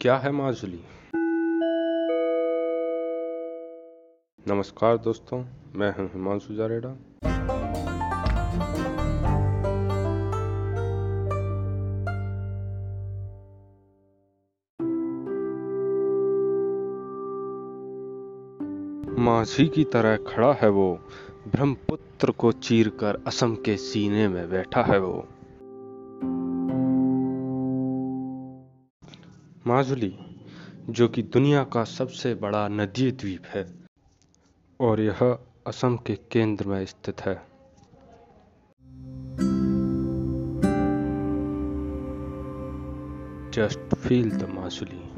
क्या है माजुली? नमस्कार दोस्तों, मैं हूँ हिमांशु जारेडा। माझी की तरह खड़ा है वो, ब्रह्मपुत्र को चीरकर असम के सीने में बैठा है वो। माजुली, जो कि दुनिया का सबसे बड़ा नदी द्वीप है, और यह असम के केंद्र में स्थित है। Just feel the Majuli